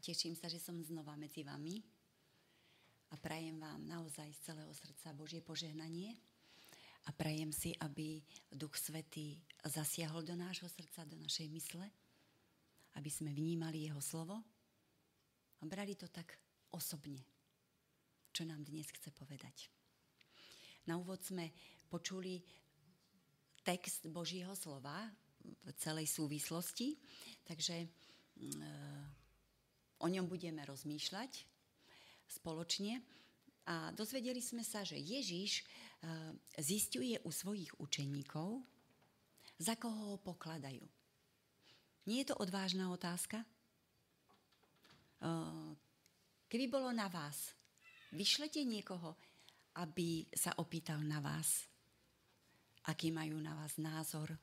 teším sa, že som znova medzi vami a prajem vám naozaj z celého srdca Božie požehnanie a prajem si, aby Duch Svetý zasiahol do nášho srdca, do našej mysle, aby sme vnímali Jeho slovo a brali to tak osobne, čo nám dnes chce povedať. Na úvod sme počuli text Božieho slova v celej súvislosti, takže mm, O ňom budeme rozmýšľať spoločne. A dozvedeli sme sa, že Ježiš e, zistuje u svojich učeníkov, za koho ho pokladajú. Nie je to odvážna otázka? E, keby bolo na vás, vyšlete niekoho, aby sa opýtal na vás, aký majú na vás názor,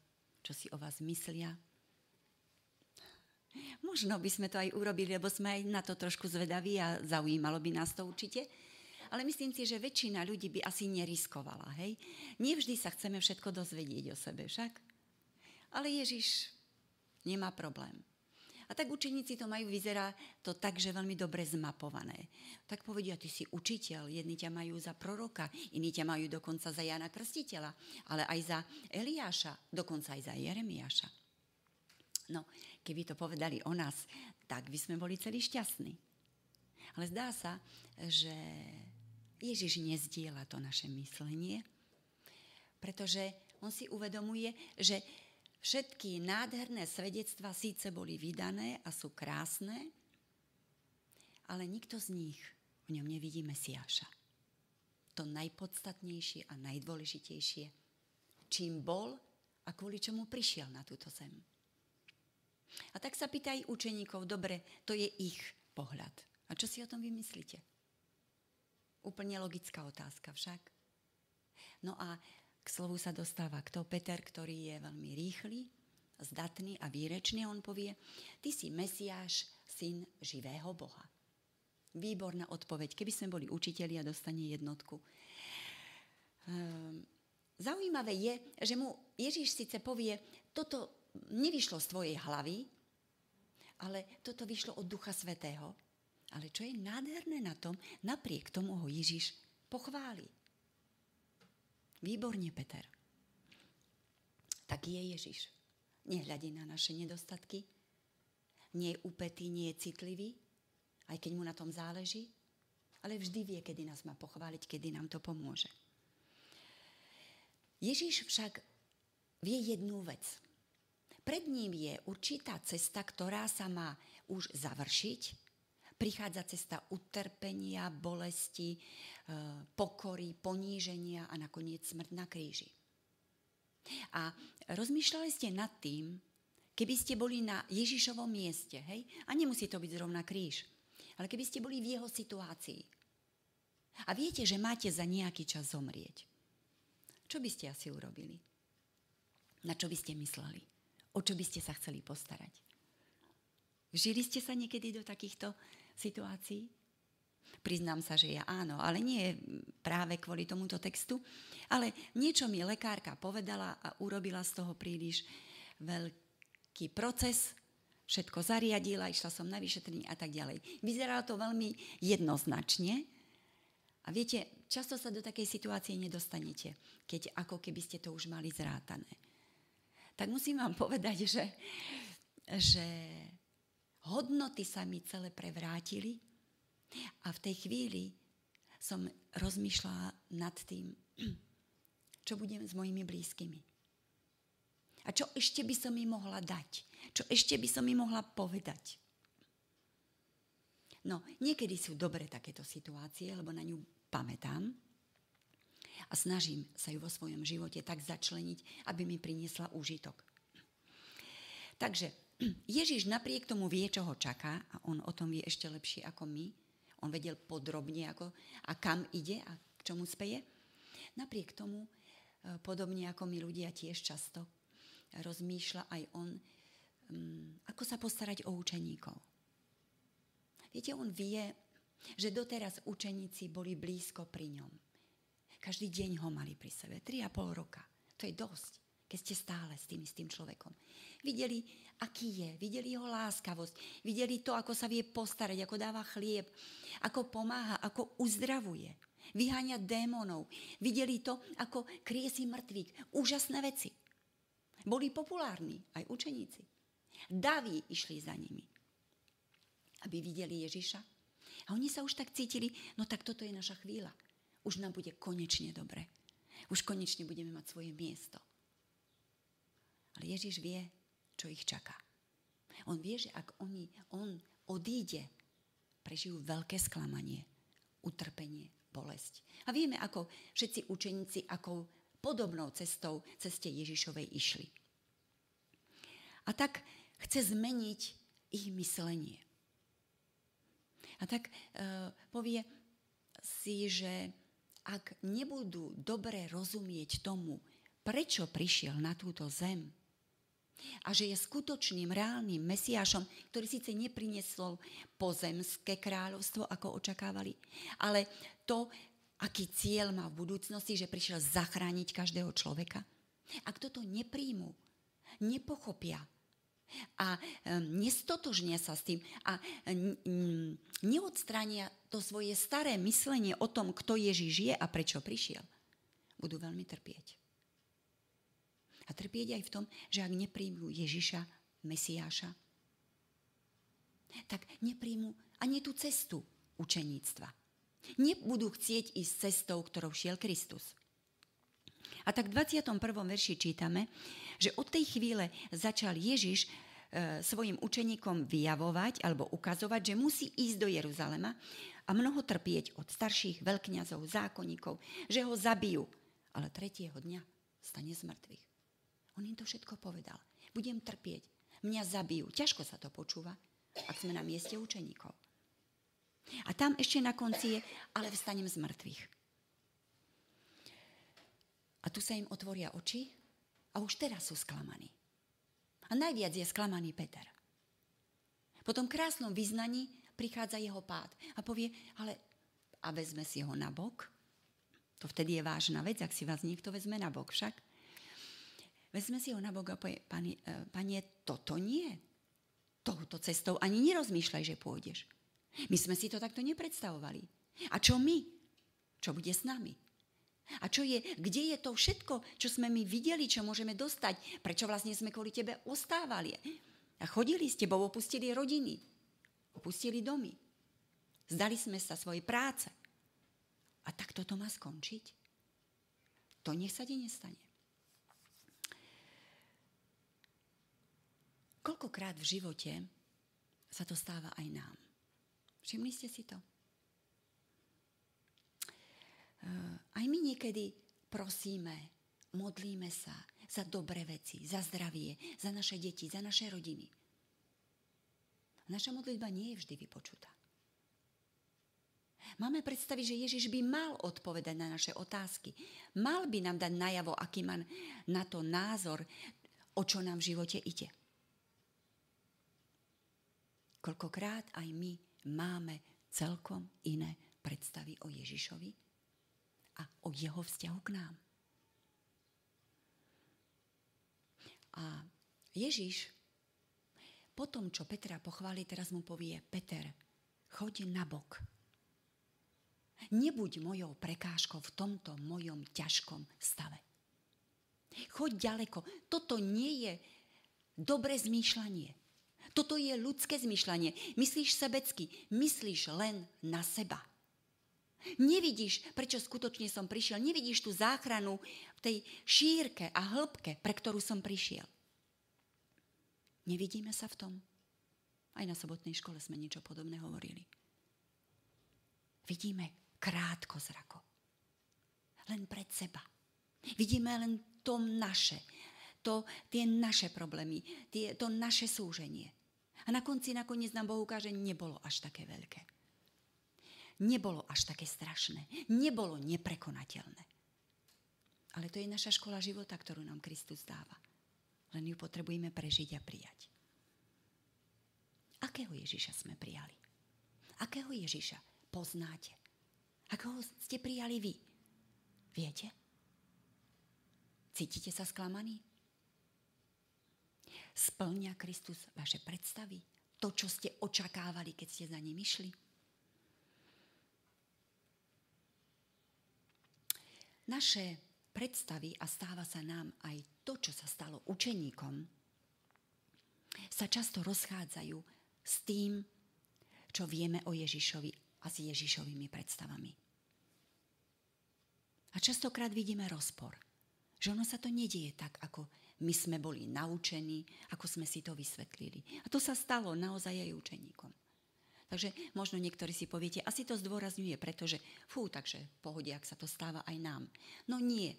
čo si o vás myslia, Možno by sme to aj urobili, lebo sme aj na to trošku zvedaví a zaujímalo by nás to určite. Ale myslím si, že väčšina ľudí by asi neriskovala. Hej? Nevždy sa chceme všetko dozvedieť o sebe však. Ale Ježiš nemá problém. A tak učeníci to majú, vyzerá to tak, že veľmi dobre zmapované. Tak povedia, ty si učiteľ, jedni ťa majú za proroka, iní ťa majú dokonca za Jana Krstiteľa, ale aj za Eliáša, dokonca aj za Jeremiáša. No, keby to povedali o nás, tak by sme boli celí šťastní. Ale zdá sa, že Ježiš nezdiela to naše myslenie, pretože on si uvedomuje, že všetky nádherné svedectvá síce boli vydané a sú krásne, ale nikto z nich v ňom nevidí Mesiáša. To najpodstatnejšie a najdôležitejšie, čím bol a kvôli čomu prišiel na túto zem. A tak sa pýta aj učeníkov, dobre, to je ich pohľad. A čo si o tom vymyslíte? Úplne logická otázka však. No a k slovu sa dostáva kto? Peter, ktorý je veľmi rýchly, zdatný a výrečný. On povie, ty si Mesiáš, syn živého Boha. Výborná odpoveď. Keby sme boli učiteľi a dostane jednotku. Ehm, zaujímavé je, že mu Ježíš síce povie, toto nevyšlo z tvojej hlavy, ale toto vyšlo od Ducha Svetého. Ale čo je nádherné na tom, napriek tomu ho Ježiš pochváli. Výborne, Peter. Tak je Ježiš. Nehľadí na naše nedostatky, nie je upetý, nie je citlivý, aj keď mu na tom záleží, ale vždy vie, kedy nás má pochváliť, kedy nám to pomôže. Ježiš však vie jednu vec. Pred ním je určitá cesta, ktorá sa má už završiť. Prichádza cesta utrpenia, bolesti, e, pokory, poníženia a nakoniec smrť na kríži. A rozmýšľali ste nad tým, keby ste boli na Ježišovom mieste, hej? A nemusí to byť zrovna kríž. Ale keby ste boli v jeho situácii. A viete, že máte za nejaký čas zomrieť. Čo by ste asi urobili? Na čo by ste mysleli? O čo by ste sa chceli postarať? Žili ste sa niekedy do takýchto situácií? Priznám sa, že ja áno, ale nie práve kvôli tomuto textu, ale niečo mi lekárka povedala a urobila z toho príliš veľký proces, všetko zariadila, išla som na vyšetrenie a tak ďalej. Vyzeralo to veľmi jednoznačne a viete, často sa do takej situácie nedostanete, keď ako keby ste to už mali zrátané tak musím vám povedať, že, že hodnoty sa mi celé prevrátili a v tej chvíli som rozmýšľala nad tým, čo budem s mojimi blízkymi. A čo ešte by som im mohla dať? Čo ešte by som im mohla povedať? No, niekedy sú dobre takéto situácie, lebo na ňu pamätám, a snažím sa ju vo svojom živote tak začleniť, aby mi priniesla úžitok. Takže Ježiš napriek tomu vie, čo ho čaká a on o tom vie ešte lepšie ako my. On vedel podrobne, ako, a kam ide a k čomu speje. Napriek tomu, e, podobne ako my ľudia tiež často, rozmýšľa aj on, mm, ako sa postarať o učeníkov. Viete, on vie, že doteraz učeníci boli blízko pri ňom. Každý deň ho mali pri sebe. 3,5 roka. To je dosť. keď ste stále s tým istým človekom. Videli, aký je, videli jeho láskavosť, videli to, ako sa vie postarať, ako dáva chlieb, ako pomáha, ako uzdravuje, vyháňa démonov. Videli to, ako kriesi mŕtvych. Úžasné veci. Boli populárni aj učeníci. Daví išli za nimi, aby videli Ježiša. A oni sa už tak cítili, no tak toto je naša chvíľa. Už nám bude konečne dobre. Už konečne budeme mať svoje miesto. Ale Ježiš vie, čo ich čaká. On vie, že ak oni, on odíde, prežijú veľké sklamanie, utrpenie, bolesť. A vieme, ako všetci učeníci, ako podobnou cestou ceste Ježišovej išli. A tak chce zmeniť ich myslenie. A tak e, povie si, že ak nebudú dobre rozumieť tomu, prečo prišiel na túto zem, a že je skutočným, reálnym Mesiášom, ktorý síce nepriniesol pozemské kráľovstvo, ako očakávali, ale to, aký cieľ má v budúcnosti, že prišiel zachrániť každého človeka. Ak toto nepríjmu, nepochopia a nestotožnia sa s tým a neodstránia to svoje staré myslenie o tom, kto Ježiš je a prečo prišiel, budú veľmi trpieť. A trpieť aj v tom, že ak nepríjmu Ježiša, Mesiáša, tak nepríjmu ani tú cestu učeníctva. Nebudú chcieť ísť cestou, ktorou šiel Kristus. A tak v 21. verši čítame, že od tej chvíle začal Ježiš e, svojim učeníkom vyjavovať alebo ukazovať, že musí ísť do Jeruzalema a mnoho trpieť od starších veľkňazov, zákonníkov, že ho zabijú, ale tretieho dňa stane z mŕtvych. On im to všetko povedal. Budem trpieť. Mňa zabijú. Ťažko sa to počúva, ak sme na mieste učeníkov. A tam ešte na konci je, ale vstanem z mŕtvych. A tu sa im otvoria oči a už teraz sú sklamaní. A najviac je sklamaný Peter. Po tom krásnom vyznaní prichádza jeho pád a povie, ale a vezme si ho na bok. To vtedy je vážna vec, ak si vás niekto vezme na bok však. Vezme si ho na Boga a povie, pani, e, panie, toto nie. Touto cestou ani nerozmýšľaj, že pôjdeš. My sme si to takto nepredstavovali. A čo my? Čo bude s nami? A čo je, kde je to všetko, čo sme my videli, čo môžeme dostať? Prečo vlastne sme kvôli tebe ostávali? A chodili s tebou, opustili rodiny, opustili domy. Zdali sme sa svojej práce. A tak toto má skončiť? To nech sa nestane. Koľkokrát v živote sa to stáva aj nám? Všimli ste si to? Aj my niekedy prosíme, modlíme sa za dobré veci, za zdravie, za naše deti, za naše rodiny. Naša modlitba nie je vždy vypočutá. Máme predstaviť, že Ježiš by mal odpovedať na naše otázky. Mal by nám dať najavo, aký má na to názor, o čo nám v živote ide. Koľkokrát aj my máme celkom iné predstavy o Ježišovi a o jeho vzťahu k nám. A Ježiš po tom, čo Petra pochváli, teraz mu povie, Peter, choď na bok. Nebuď mojou prekážkou v tomto mojom ťažkom stave. Choď ďaleko. Toto nie je dobré zmýšľanie. Toto je ľudské zmyšľanie. Myslíš sebecky, myslíš len na seba. Nevidíš, prečo skutočne som prišiel. Nevidíš tú záchranu v tej šírke a hĺbke, pre ktorú som prišiel. Nevidíme sa v tom? Aj na sobotnej škole sme niečo podobné hovorili. Vidíme krátko zrako. Len pred seba. Vidíme len to naše, to, tie naše problémy, tie, to naše súženie. A na konci nakoniec nám Boh ukáže, nebolo až také veľké. Nebolo až také strašné. Nebolo neprekonateľné. Ale to je naša škola života, ktorú nám Kristus dáva. Len ju potrebujeme prežiť a prijať. Akého Ježiša sme prijali? Akého Ježiša poznáte? Akého ste prijali vy? Viete? Cítite sa sklamaní? Splňa Kristus vaše predstavy? To, čo ste očakávali, keď ste za ním išli? Naše predstavy, a stáva sa nám aj to, čo sa stalo učeníkom, sa často rozchádzajú s tým, čo vieme o Ježišovi a s Ježišovými predstavami. A častokrát vidíme rozpor. Že ono sa to nedieje tak, ako my sme boli naučení, ako sme si to vysvetlili. A to sa stalo naozaj aj učeníkom. Takže možno niektorí si poviete, asi to zdôrazňuje, pretože fú, takže pohode, ak sa to stáva aj nám. No nie.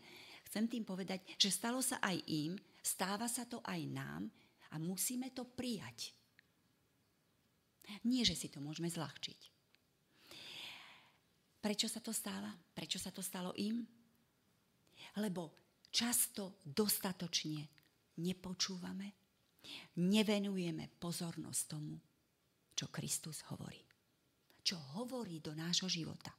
Chcem tým povedať, že stalo sa aj im, stáva sa to aj nám a musíme to prijať. Nie, že si to môžeme zľahčiť. Prečo sa to stáva? Prečo sa to stalo im? Lebo často dostatočne nepočúvame, nevenujeme pozornosť tomu, čo Kristus hovorí. Čo hovorí do nášho života.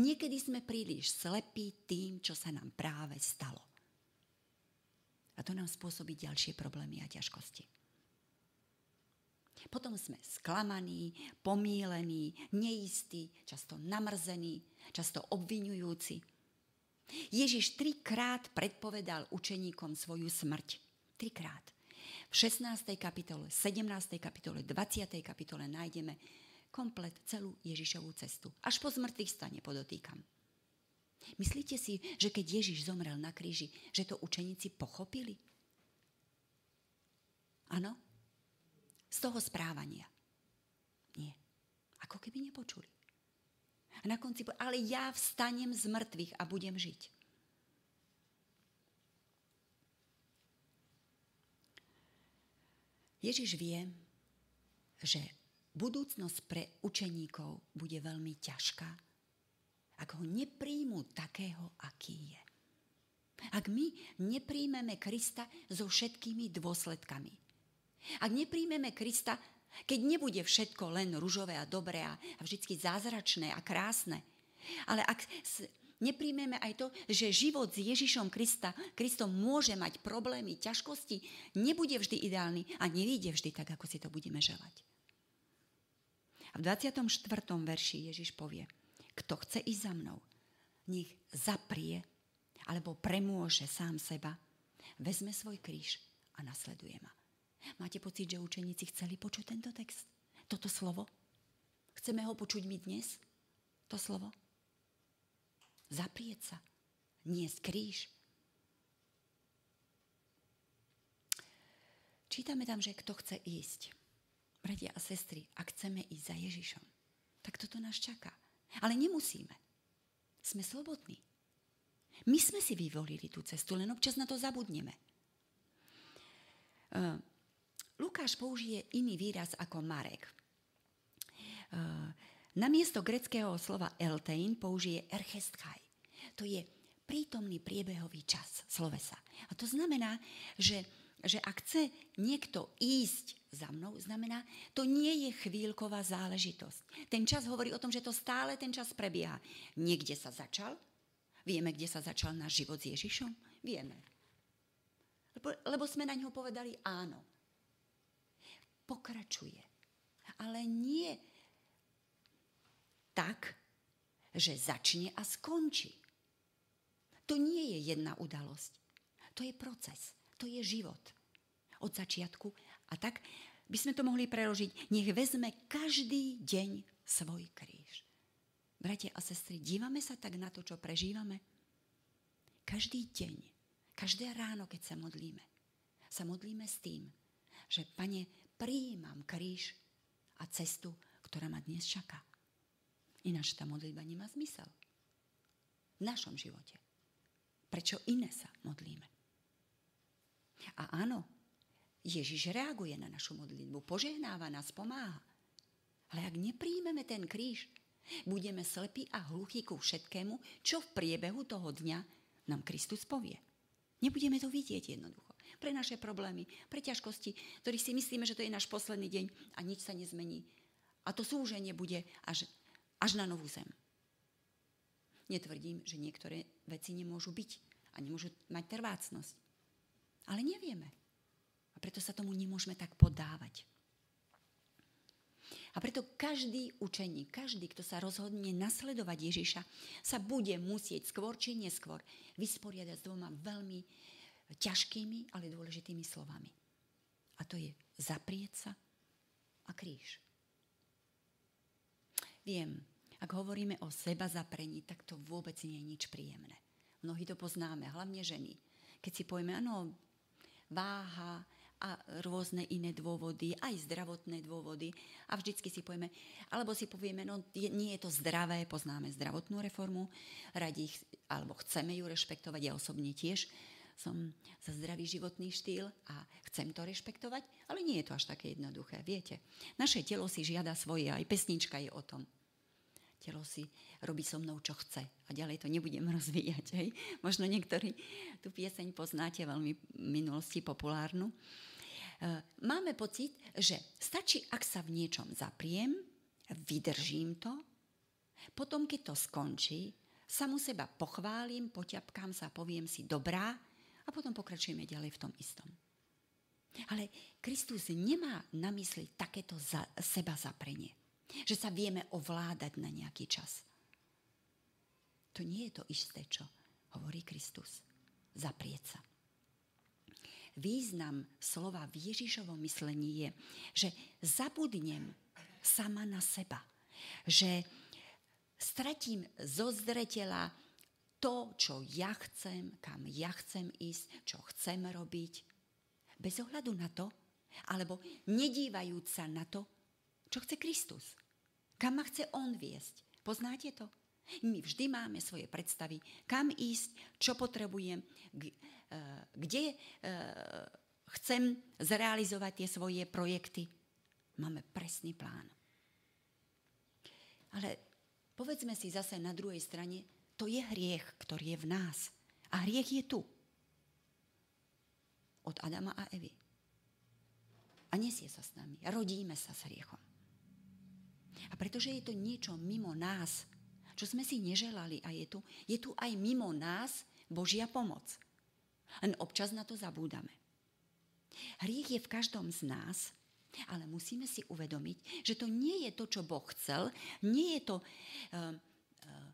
Niekedy sme príliš slepí tým, čo sa nám práve stalo. A to nám spôsobí ďalšie problémy a ťažkosti. Potom sme sklamaní, pomílení, neistí, často namrzení, často obvinujúci. Ježiš trikrát predpovedal učeníkom svoju smrť. Trikrát. V 16. kapitole, 17. kapitole, 20. kapitole nájdeme komplet celú Ježišovú cestu. Až po zmrtvých stane podotýkam. Myslíte si, že keď Ježiš zomrel na kríži, že to učeníci pochopili? Áno? Z toho správania. Nie. Ako keby nepočuli. A na konci ale ja vstanem z mŕtvych a budem žiť. Ježiš vie, že budúcnosť pre učeníkov bude veľmi ťažká, ak ho nepríjmu takého, aký je. Ak my nepríjmeme Krista so všetkými dôsledkami. Ak nepríjmeme Krista, keď nebude všetko len ružové a dobré a, a vždy zázračné a krásne, ale ak nepríjmeme aj to, že život s Ježišom Krista, Kristom môže mať problémy, ťažkosti, nebude vždy ideálny a nevíde vždy tak, ako si to budeme želať. A v 24. verši Ježiš povie, kto chce ísť za mnou, nech zaprie alebo premôže sám seba, vezme svoj kríž a nasleduje ma. Máte pocit, že učeníci chceli počuť tento text? Toto slovo? Chceme ho počuť my dnes? To slovo? Zaprieť sa. Nie kríž. Čítame tam, že kto chce ísť. Bratia a sestry, ak chceme ísť za Ježišom, tak toto nás čaká. Ale nemusíme. Sme slobodní. My sme si vyvolili tú cestu, len občas na to zabudneme. Uh, Lukáš použije iný výraz ako Marek. Namiesto greckého slova eltein použije erchestkaj. To je prítomný priebehový čas slovesa. A to znamená, že, že ak chce niekto ísť za mnou, znamená, to nie je chvíľková záležitosť. Ten čas hovorí o tom, že to stále ten čas prebieha. Niekde sa začal, vieme, kde sa začal náš život s Ježišom, vieme. Lebo, lebo sme na ňo povedali áno. Pokračuje. Ale nie tak, že začne a skončí. To nie je jedna udalosť. To je proces. To je život. Od začiatku. A tak by sme to mohli preložiť. Nech vezme každý deň svoj kríž. Bratia a sestry, dívame sa tak na to, čo prežívame? Každý deň, každé ráno, keď sa modlíme, sa modlíme s tým, že, pane, prijímam kríž a cestu, ktorá ma dnes čaká. Ináč tá modlitba nemá zmysel. V našom živote. Prečo iné sa modlíme? A áno, Ježiš reaguje na našu modlitbu, požehnáva nás, pomáha. Ale ak nepríjmeme ten kríž, budeme slepí a hluchí ku všetkému, čo v priebehu toho dňa nám Kristus povie. Nebudeme to vidieť jednoducho. Pre naše problémy, pre ťažkosti, ktorých si myslíme, že to je náš posledný deň a nič sa nezmení. A to súženie bude až až na novú zem. Netvrdím, že niektoré veci nemôžu byť a nemôžu mať trvácnosť. Ale nevieme. A preto sa tomu nemôžeme tak podávať. A preto každý učeník, každý, kto sa rozhodne nasledovať Ježiša, sa bude musieť skôr či neskôr vysporiadať s dvoma veľmi ťažkými, ale dôležitými slovami. A to je zaprieť sa a kríž. Viem, ak hovoríme o seba zaprení, tak to vôbec nie je nič príjemné. Mnohí to poznáme, hlavne ženy. Keď si povieme, áno, váha, a rôzne iné dôvody, aj zdravotné dôvody. A vždycky si povieme, alebo si povieme, no nie je to zdravé, poznáme zdravotnú reformu, radi, alebo chceme ju rešpektovať, ja osobne tiež som za zdravý životný štýl a chcem to rešpektovať, ale nie je to až také jednoduché, viete. Naše telo si žiada svoje, aj pesnička je o tom. Telo si robí so mnou, čo chce. A ďalej to nebudem rozvíjať. Hej. Možno niektorí tú pieseň poznáte veľmi minulosti populárnu. Eh, máme pocit, že stačí, ak sa v niečom zapriem, vydržím to, potom, keď to skončí, samu seba pochválim, poťapkám sa, poviem si dobrá a potom pokračujeme ďalej v tom istom. Ale Kristus nemá na mysli takéto za, seba zaprenie. Že sa vieme ovládať na nejaký čas. To nie je to isté, čo hovorí Kristus. Zaprieť sa význam slova v Ježišovom myslení je, že zabudnem sama na seba. Že stratím zo zretela to, čo ja chcem, kam ja chcem ísť, čo chcem robiť. Bez ohľadu na to, alebo nedívajúc sa na to, čo chce Kristus. Kam ma chce On viesť. Poznáte to? My vždy máme svoje predstavy, kam ísť, čo potrebujem, Eh, kde eh, chcem zrealizovať tie svoje projekty. Máme presný plán. Ale povedzme si zase na druhej strane, to je hriech, ktorý je v nás. A hriech je tu. Od Adama a Evy. A nesie sa s nami. Rodíme sa s hriechom. A pretože je to niečo mimo nás, čo sme si neželali a je tu, je tu aj mimo nás Božia pomoc. Len občas na to zabúdame. Hriech je v každom z nás, ale musíme si uvedomiť, že to nie je to, čo Boh chcel, nie je to uh, uh,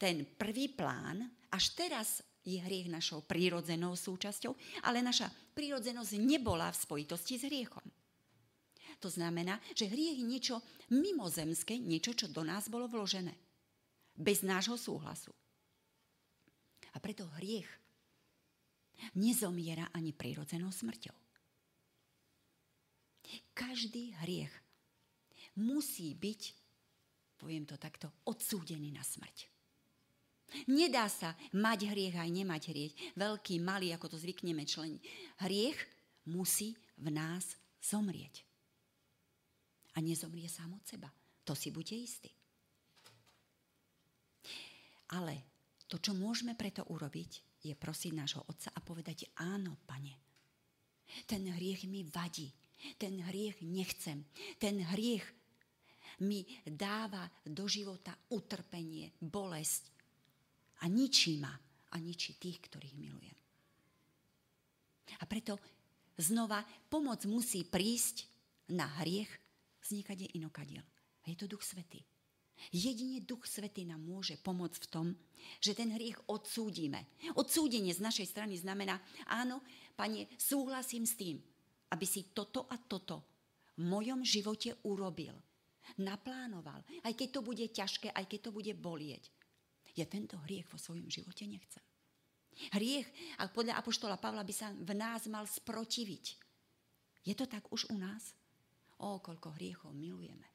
ten prvý plán, až teraz je hriech našou prírodzenou súčasťou, ale naša prírodzenosť nebola v spojitosti s hriechom. To znamená, že hriech je niečo mimozemské, niečo, čo do nás bolo vložené. Bez nášho súhlasu. A preto hriech nezomiera ani prírodzenou smrťou. Každý hriech musí byť, poviem to takto, odsúdený na smrť. Nedá sa mať hriech aj nemať hriech. Veľký, malý, ako to zvykneme členiť. Hriech musí v nás zomrieť. A nezomrie sám od seba. To si buďte istí. Ale to, čo môžeme preto urobiť, je prosiť nášho Otca a povedať áno, Pane. Ten hriech mi vadí. Ten hriech nechcem. Ten hriech mi dáva do života utrpenie, bolesť a ničí ma a ničí tých, ktorých milujem. A preto znova pomoc musí prísť na hriech vznikať je inokadiel. A je to Duch Svetý. Jedine Duch Svetý nám môže pomôcť v tom, že ten hriech odsúdime. Odsúdenie z našej strany znamená, áno, pane, súhlasím s tým, aby si toto a toto v mojom živote urobil. Naplánoval. Aj keď to bude ťažké, aj keď to bude bolieť. Ja tento hriech vo svojom živote nechcem. Hriech, a podľa Apoštola Pavla by sa v nás mal sprotiviť. Je to tak už u nás? O, koľko hriechov milujeme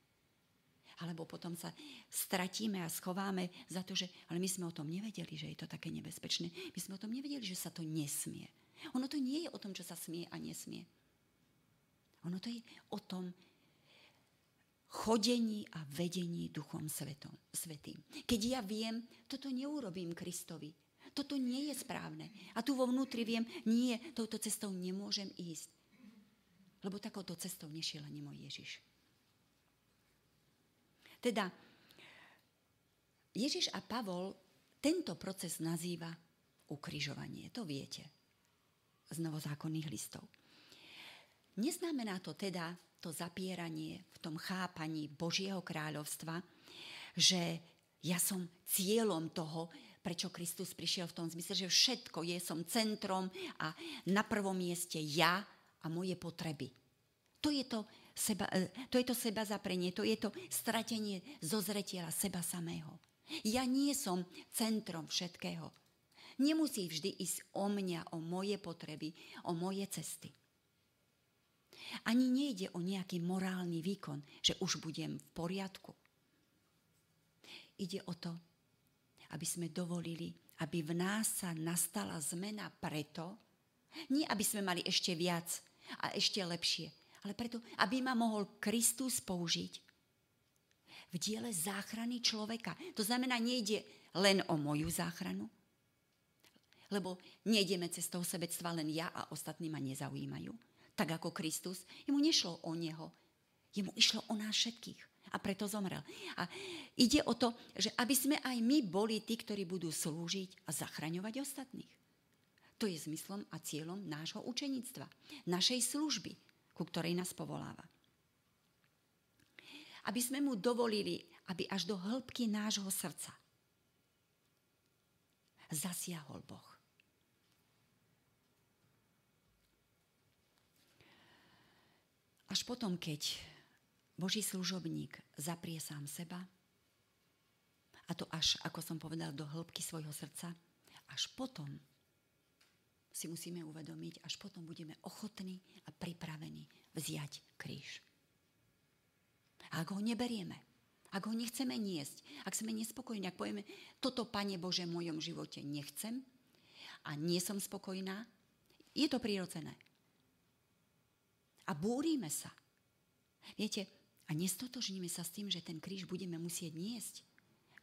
alebo potom sa stratíme a schováme za to, že ale my sme o tom nevedeli, že je to také nebezpečné. My sme o tom nevedeli, že sa to nesmie. Ono to nie je o tom, čo sa smie a nesmie. Ono to je o tom chodení a vedení Duchom Svetom, Svetým. Keď ja viem, toto neurobím Kristovi. Toto nie je správne. A tu vo vnútri viem, nie, touto cestou nemôžem ísť. Lebo takouto cestou nešiel ani môj Ježiš. Teda Ježiš a Pavol tento proces nazýva ukrižovanie. To viete z novozákonných listov. neznamená to teda to zapieranie v tom chápaní Božieho kráľovstva, že ja som cieľom toho, prečo Kristus prišiel v tom zmysle, že všetko je, som centrom a na prvom mieste ja a moje potreby. To je to seba, e, to je to seba zaprenie, to je to stratenie zo zretiela seba samého. Ja nie som centrom všetkého. Nemusí vždy ísť o mňa, o moje potreby, o moje cesty. Ani nejde o nejaký morálny výkon, že už budem v poriadku. Ide o to, aby sme dovolili, aby v nás sa nastala zmena preto, nie aby sme mali ešte viac a ešte lepšie, ale preto, aby ma mohol Kristus použiť v diele záchrany človeka. To znamená, nejde len o moju záchranu, lebo nejdeme cestou sebectva len ja a ostatní ma nezaujímajú. Tak ako Kristus, jemu nešlo o neho, jemu išlo o nás všetkých a preto zomrel. A ide o to, že aby sme aj my boli tí, ktorí budú slúžiť a zachraňovať ostatných. To je zmyslom a cieľom nášho učenictva, našej služby, ku ktorej nás povoláva. Aby sme mu dovolili, aby až do hĺbky nášho srdca zasiahol Boh. Až potom, keď Boží služobník zaprie sám seba, a to až, ako som povedal, do hĺbky svojho srdca, až potom si musíme uvedomiť, až potom budeme ochotní a pripravení vziať kríž. A ak ho neberieme, ak ho nechceme niesť, ak sme nespokojní, ak povieme, toto, Pane Bože, v mojom živote nechcem a nie som spokojná, je to prirodzené a búrime sa. Viete, a nestotožníme sa s tým, že ten kríž budeme musieť niesť.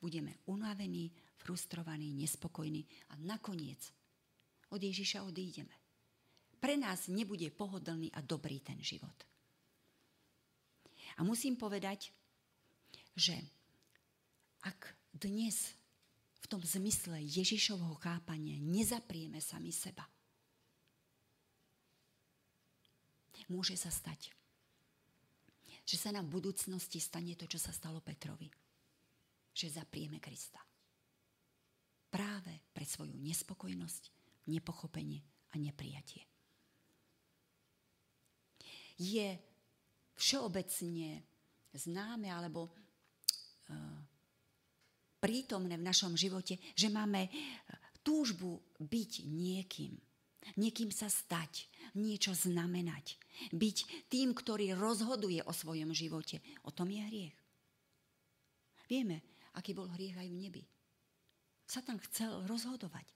Budeme unavení, frustrovaní, nespokojní a nakoniec od Ježiša odídeme. Pre nás nebude pohodlný a dobrý ten život. A musím povedať, že ak dnes v tom zmysle Ježišovho chápania nezaprieme sami seba, môže sa stať. Že sa nám v budúcnosti stane to, čo sa stalo Petrovi. Že zaprieme Krista. Práve pre svoju nespokojnosť, nepochopenie a neprijatie. Je všeobecne známe alebo uh, prítomné v našom živote, že máme túžbu byť niekým. Niekým sa stať, niečo znamenať. Byť tým, ktorý rozhoduje o svojom živote. O tom je hriech. Vieme, aký bol hriech aj v nebi. Satan chcel rozhodovať.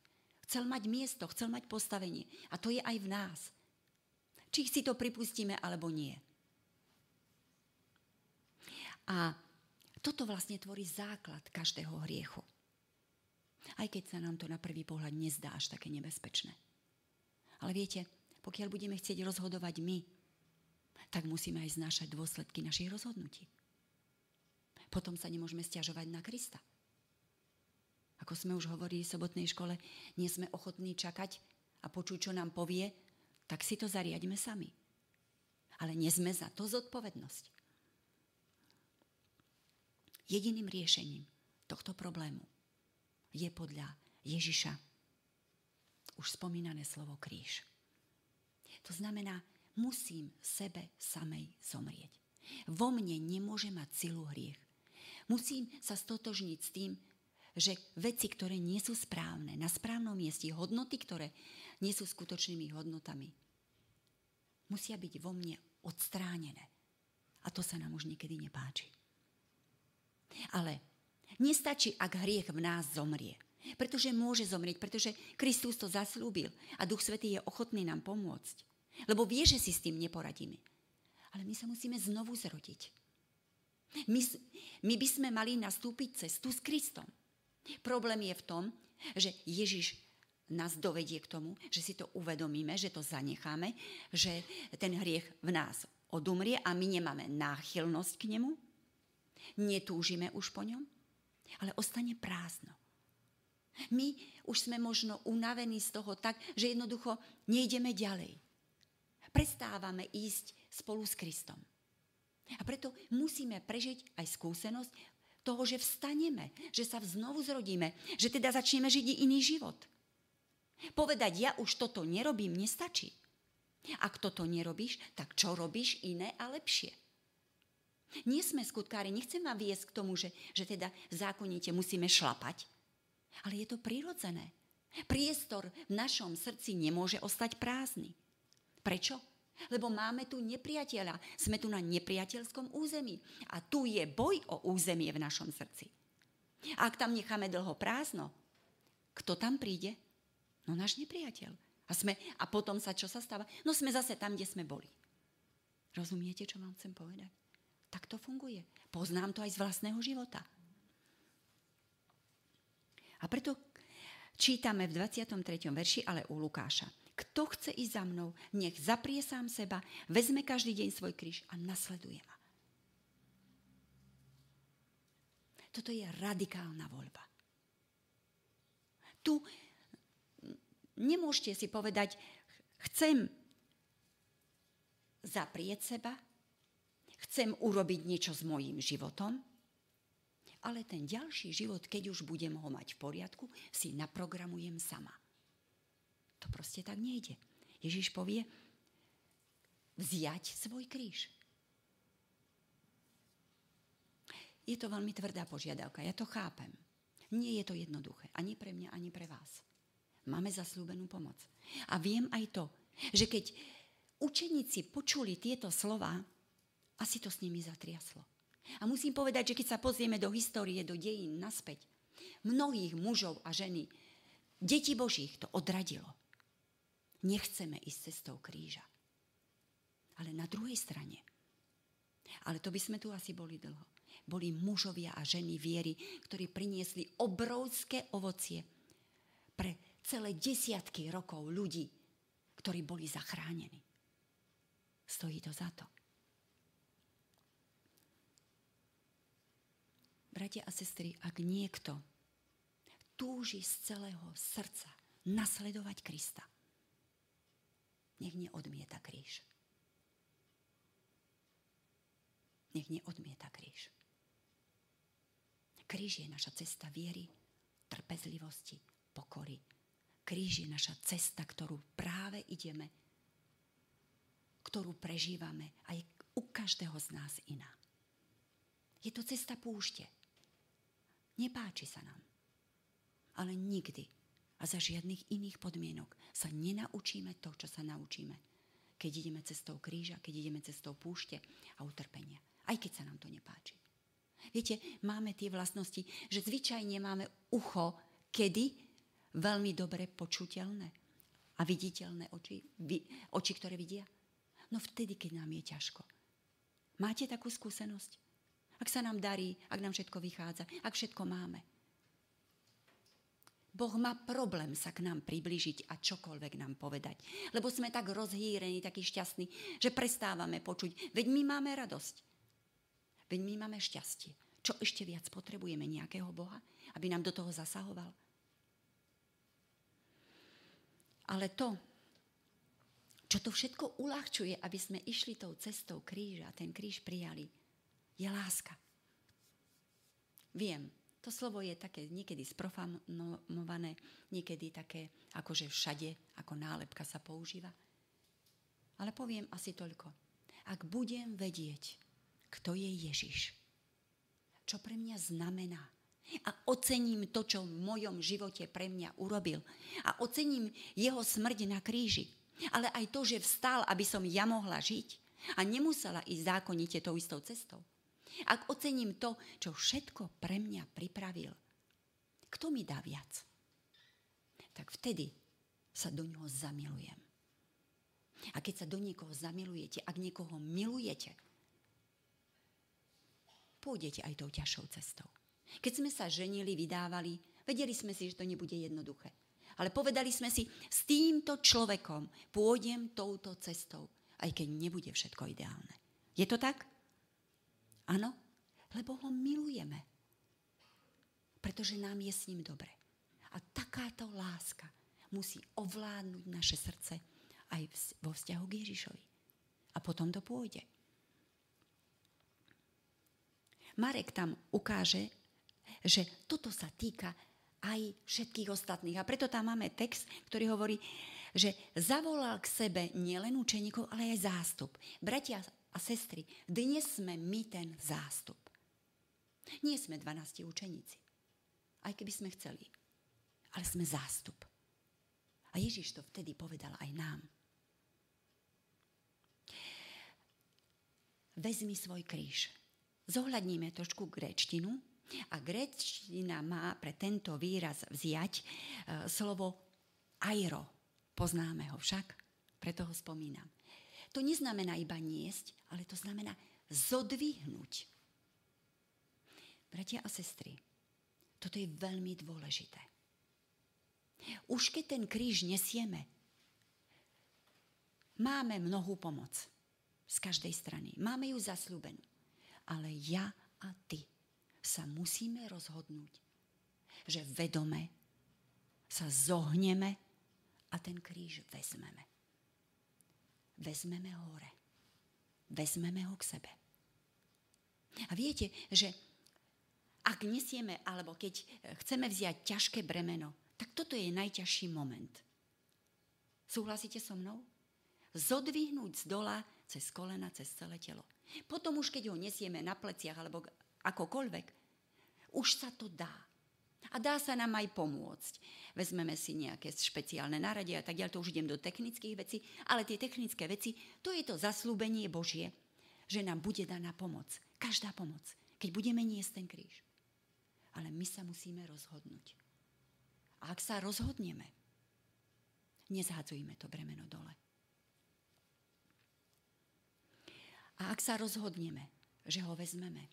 Chcel mať miesto, chcel mať postavenie. A to je aj v nás. Či si to pripustíme, alebo nie. A toto vlastne tvorí základ každého hriechu. Aj keď sa nám to na prvý pohľad nezdá až také nebezpečné. Ale viete, pokiaľ budeme chcieť rozhodovať my, tak musíme aj znášať dôsledky našich rozhodnutí. Potom sa nemôžeme stiažovať na Krista. Ako sme už hovorili v sobotnej škole, nie sme ochotní čakať a počuť, čo nám povie, tak si to zariadíme sami. Ale nie sme za to zodpovednosť. Jediným riešením tohto problému je podľa Ježiša už spomínané slovo kríž. To znamená, musím sebe samej zomrieť. Vo mne nemôže mať silu hriech. Musím sa stotožniť s tým, že veci, ktoré nie sú správne, na správnom mieste, hodnoty, ktoré nie sú skutočnými hodnotami, musia byť vo mne odstránené. A to sa nám už niekedy nepáči. Ale nestačí, ak hriech v nás zomrie. Pretože môže zomrieť, pretože Kristus to zaslúbil a Duch Svetý je ochotný nám pomôcť. Lebo vie, že si s tým neporadíme. Ale my sa musíme znovu zrodiť. My, my by sme mali nastúpiť cestu s Kristom. Problém je v tom, že Ježiš nás dovedie k tomu, že si to uvedomíme, že to zanecháme, že ten hriech v nás odumrie a my nemáme náchylnosť k nemu, netúžime už po ňom, ale ostane prázdno. My už sme možno unavení z toho tak, že jednoducho nejdeme ďalej. prestávame ísť spolu s Kristom. A preto musíme prežiť aj skúsenosť toho, že vstaneme, že sa znovu zrodíme, že teda začneme žiť iný život. Povedať, ja už toto nerobím, nestačí. Ak toto nerobíš, tak čo robíš iné a lepšie? Nie sme skutkári, nechcem vám viesť k tomu, že, že teda zákonite musíme šlapať, ale je to prirodzené. Priestor v našom srdci nemôže ostať prázdny. Prečo? Lebo máme tu nepriateľa. Sme tu na nepriateľskom území. A tu je boj o územie v našom srdci. A ak tam necháme dlho prázdno, kto tam príde? No náš nepriateľ. A, sme, a potom sa čo sa stáva? No sme zase tam, kde sme boli. Rozumiete, čo vám chcem povedať? Tak to funguje. Poznám to aj z vlastného života. A preto čítame v 23. verši, ale u Lukáša. Kto chce ísť za mnou, nech zaprie sám seba, vezme každý deň svoj kríž a nasleduje ma. Toto je radikálna voľba. Tu nemôžete si povedať, chcem zaprieť seba, chcem urobiť niečo s mojím životom, ale ten ďalší život, keď už budem ho mať v poriadku, si naprogramujem sama. To proste tak nejde. Ježiš povie, vziať svoj kríž. Je to veľmi tvrdá požiadavka, ja to chápem. Nie je to jednoduché, ani pre mňa, ani pre vás. Máme zaslúbenú pomoc. A viem aj to, že keď učeníci počuli tieto slova, asi to s nimi zatriaslo. A musím povedať, že keď sa pozrieme do histórie, do dejín naspäť, mnohých mužov a ženy, deti Božích to odradilo. Nechceme ísť cestou kríža. Ale na druhej strane, ale to by sme tu asi boli dlho, boli mužovia a ženy viery, ktorí priniesli obrovské ovocie pre celé desiatky rokov ľudí, ktorí boli zachránení. Stojí to za to. Bratia a sestry, ak niekto túži z celého srdca nasledovať Krista, nech neodmieta kríž. Nech neodmieta kríž. Kríž je naša cesta viery, trpezlivosti, pokory. Kríž je naša cesta, ktorú práve ideme, ktorú prežívame aj u každého z nás iná. Je to cesta púšte. Nepáči sa nám. Ale nikdy a za žiadnych iných podmienok sa nenaučíme to, čo sa naučíme, keď ideme cestou kríža, keď ideme cestou púšte a utrpenia. Aj keď sa nám to nepáči. Viete, máme tie vlastnosti, že zvyčajne máme ucho, kedy veľmi dobre počuteľné a viditeľné oči, vy, oči, ktoré vidia. No vtedy, keď nám je ťažko. Máte takú skúsenosť? Ak sa nám darí, ak nám všetko vychádza, ak všetko máme. Boh má problém sa k nám približiť a čokoľvek nám povedať. Lebo sme tak rozhýrení, takí šťastní, že prestávame počuť. Veď my máme radosť. Veď my máme šťastie. Čo ešte viac potrebujeme nejakého Boha, aby nám do toho zasahoval? Ale to, čo to všetko uľahčuje, aby sme išli tou cestou kríža, ten kríž prijali, je láska. Viem, to slovo je také niekedy sprofanované, niekedy také akože všade, ako nálepka sa používa. Ale poviem asi toľko. Ak budem vedieť, kto je Ježiš, čo pre mňa znamená, a ocením to, čo v mojom živote pre mňa urobil. A ocením jeho smrť na kríži. Ale aj to, že vstal, aby som ja mohla žiť a nemusela ísť zákonite tou istou cestou. Ak ocením to, čo všetko pre mňa pripravil, kto mi dá viac? Tak vtedy sa do ňoho zamilujem. A keď sa do niekoho zamilujete, ak niekoho milujete, pôjdete aj tou ťažšou cestou. Keď sme sa ženili, vydávali, vedeli sme si, že to nebude jednoduché. Ale povedali sme si, s týmto človekom pôjdem touto cestou, aj keď nebude všetko ideálne. Je to tak? Áno, lebo ho milujeme. Pretože nám je s ním dobre. A takáto láska musí ovládnuť naše srdce aj vo vzťahu k Ježišovi. A potom to pôjde. Marek tam ukáže, že toto sa týka aj všetkých ostatných. A preto tam máme text, ktorý hovorí, že zavolal k sebe nielen učeníkov, ale aj zástup. Bratia a sestry, dnes sme my ten zástup. Nie sme 12 učeníci, aj keby sme chceli, ale sme zástup. A Ježiš to vtedy povedal aj nám. Vezmi svoj kríž. Zohľadníme trošku gréčtinu a gréčtina má pre tento výraz vziať e, slovo airo. Poznáme ho však, preto ho spomínam. To neznamená iba niesť, ale to znamená zodvihnúť. Bratia a sestry, toto je veľmi dôležité. Už keď ten kríž nesieme, máme mnohú pomoc z každej strany. Máme ju zasľúbenú. Ale ja a ty sa musíme rozhodnúť, že vedome sa zohneme a ten kríž vezmeme. Vezmeme ho hore. Vezmeme ho k sebe. A viete, že ak nesieme, alebo keď chceme vziať ťažké bremeno, tak toto je najťažší moment. Súhlasíte so mnou? Zodvihnúť z dola cez kolena, cez celé telo. Potom už, keď ho nesieme na pleciach alebo akokoľvek, už sa to dá. A dá sa nám aj pomôcť. Vezmeme si nejaké špeciálne náradie a tak ďalej, to už idem do technických vecí, ale tie technické veci, to je to zaslúbenie Božie, že nám bude daná pomoc. Každá pomoc, keď budeme niesť ten kríž. Ale my sa musíme rozhodnúť. A ak sa rozhodneme, nezhadzujme to bremeno dole. A ak sa rozhodneme, že ho vezmeme,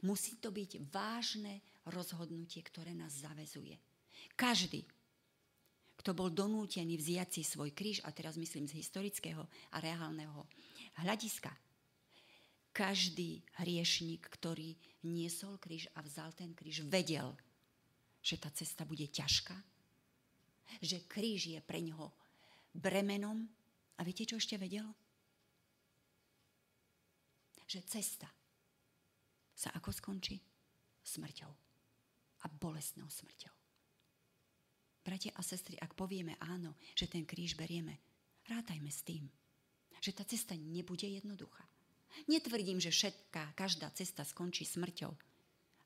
musí to byť vážne rozhodnutie, ktoré nás zavezuje. Každý, kto bol donútený vziať si svoj kríž, a teraz myslím z historického a reálneho hľadiska, každý hriešnik, ktorý niesol kríž a vzal ten kríž, vedel, že tá cesta bude ťažká, že kríž je pre ňoho bremenom. A viete, čo ešte vedel? že cesta sa ako skončí? Smrťou. A bolestnou smrťou. Bratia a sestry, ak povieme áno, že ten kríž berieme, rátajme s tým, že tá cesta nebude jednoduchá. Netvrdím, že všetká, každá cesta skončí smrťou,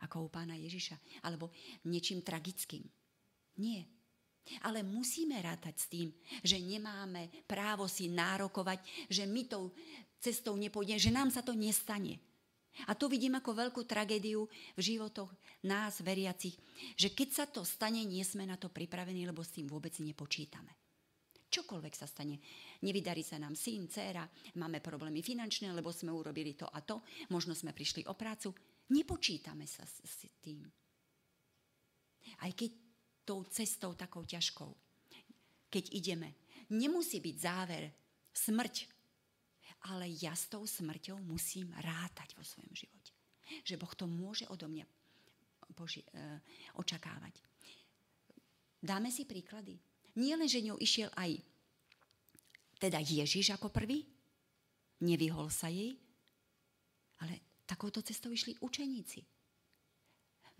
ako u pána Ježiša, alebo niečím tragickým. Nie. Ale musíme rátať s tým, že nemáme právo si nárokovať, že my tou cestou nepôjde, že nám sa to nestane. A to vidím ako veľkú tragédiu v životoch nás, veriacich, že keď sa to stane, nie sme na to pripravení, lebo s tým vôbec nepočítame. Čokoľvek sa stane. Nevydarí sa nám syn, dcéra, máme problémy finančné, lebo sme urobili to a to, možno sme prišli o prácu. Nepočítame sa s, s tým. Aj keď tou cestou takou ťažkou, keď ideme, nemusí byť záver smrť, ale ja s tou smrťou musím rátať vo svojom živote. Že Boh to môže odo mňa Boži, e, očakávať. Dáme si príklady. Nie len, že ňou išiel aj teda Ježiš ako prvý, nevyhol sa jej, ale takouto cestou išli učeníci.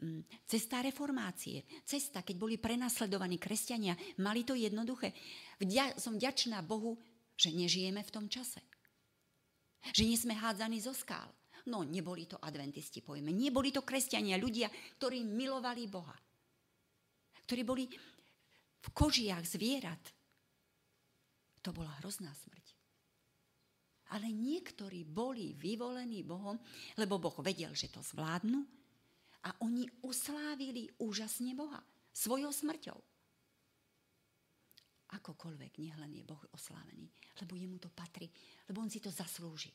Mm, cesta reformácie, cesta, keď boli prenasledovaní kresťania, mali to jednoduché. Vďa, som vďačná Bohu, že nežijeme v tom čase. Že nie sme hádzaní zo skál. No, neboli to adventisti, povieme. Neboli to kresťania, ľudia, ktorí milovali Boha. Ktorí boli v kožiach zvierat. To bola hrozná smrť. Ale niektorí boli vyvolení Bohom, lebo Boh vedel, že to zvládnu a oni uslávili úžasne Boha svojou smrťou. Akokoľvek, nech len je Boh oslávený, lebo jemu to patrí, lebo on si to zaslúži.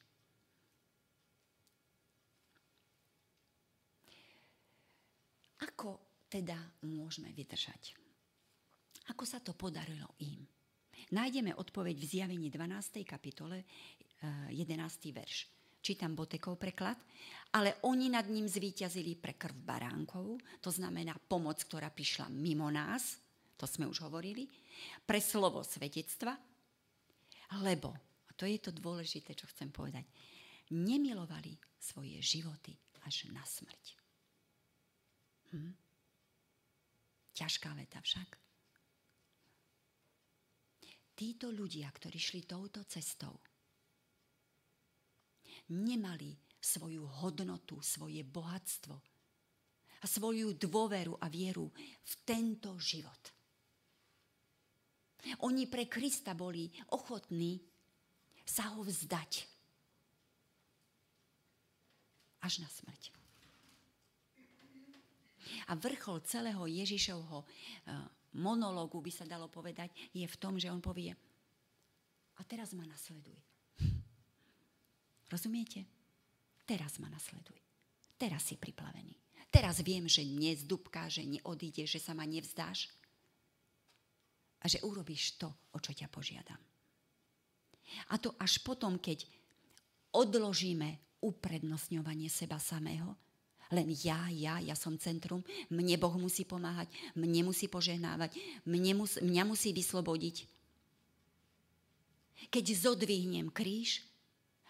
Ako teda môžeme vydržať? Ako sa to podarilo im? Nájdeme odpoveď v zjavení 12. kapitole 11. Eh, verš. Čítam Botekov preklad. Ale oni nad ním zvíťazili pre krv baránkov, to znamená pomoc, ktorá prišla mimo nás, to sme už hovorili, pre slovo svedectva, lebo, a To je to dôležité, čo chcem povedať. Nemilovali svoje životy až na smrť. Hm? Ťažká veta však. Títo ľudia, ktorí šli touto cestou, nemali svoju hodnotu, svoje bohatstvo a svoju dôveru a vieru v tento život. Oni pre Krista boli ochotní sa ho vzdať. Až na smrť. A vrchol celého Ježišovho eh, monológu, by sa dalo povedať, je v tom, že on povie, a teraz ma nasleduj. Rozumiete? Teraz ma nasleduj. Teraz si priplavený. Teraz viem, že nezdúbka, že neodíde, že sa ma nevzdáš a že urobíš to, o čo ťa požiadam. A to až potom, keď odložíme uprednostňovanie seba samého, len ja, ja, ja som centrum, mne Boh musí pomáhať, mne musí požehnávať, mne mus, mňa musí vyslobodiť. Keď zodvihnem kríž,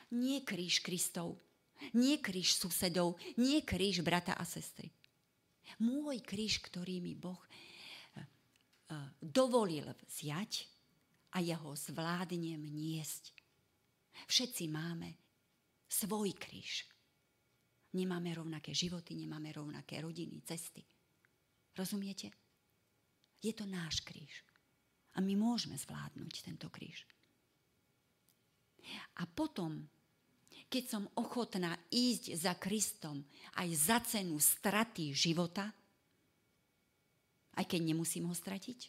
nie kríž Kristov, nie kríž susedov, nie kríž brata a sestry. Môj kríž, ktorý mi Boh dovolil vziať a ja ho zvládnem niesť. Všetci máme svoj kríž. Nemáme rovnaké životy, nemáme rovnaké rodiny, cesty. Rozumiete? Je to náš kríž. A my môžeme zvládnuť tento kríž. A potom, keď som ochotná ísť za Kristom aj za cenu straty života, aj keď nemusím ho stratiť,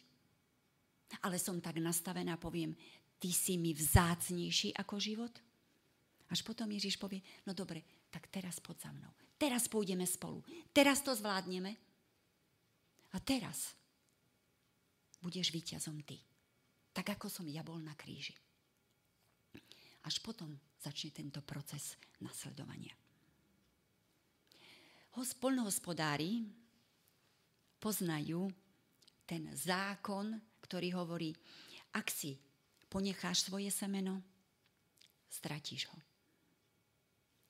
ale som tak nastavená, poviem, ty si mi vzácnejší ako život. Až potom Ježiš povie, no dobre, tak teraz poď za mnou. Teraz pôjdeme spolu. Teraz to zvládneme. A teraz budeš víťazom ty. Tak ako som ja bol na kríži. Až potom začne tento proces nasledovania. Polnohospodári poznajú ten zákon, ktorý hovorí, ak si ponecháš svoje semeno, stratíš ho.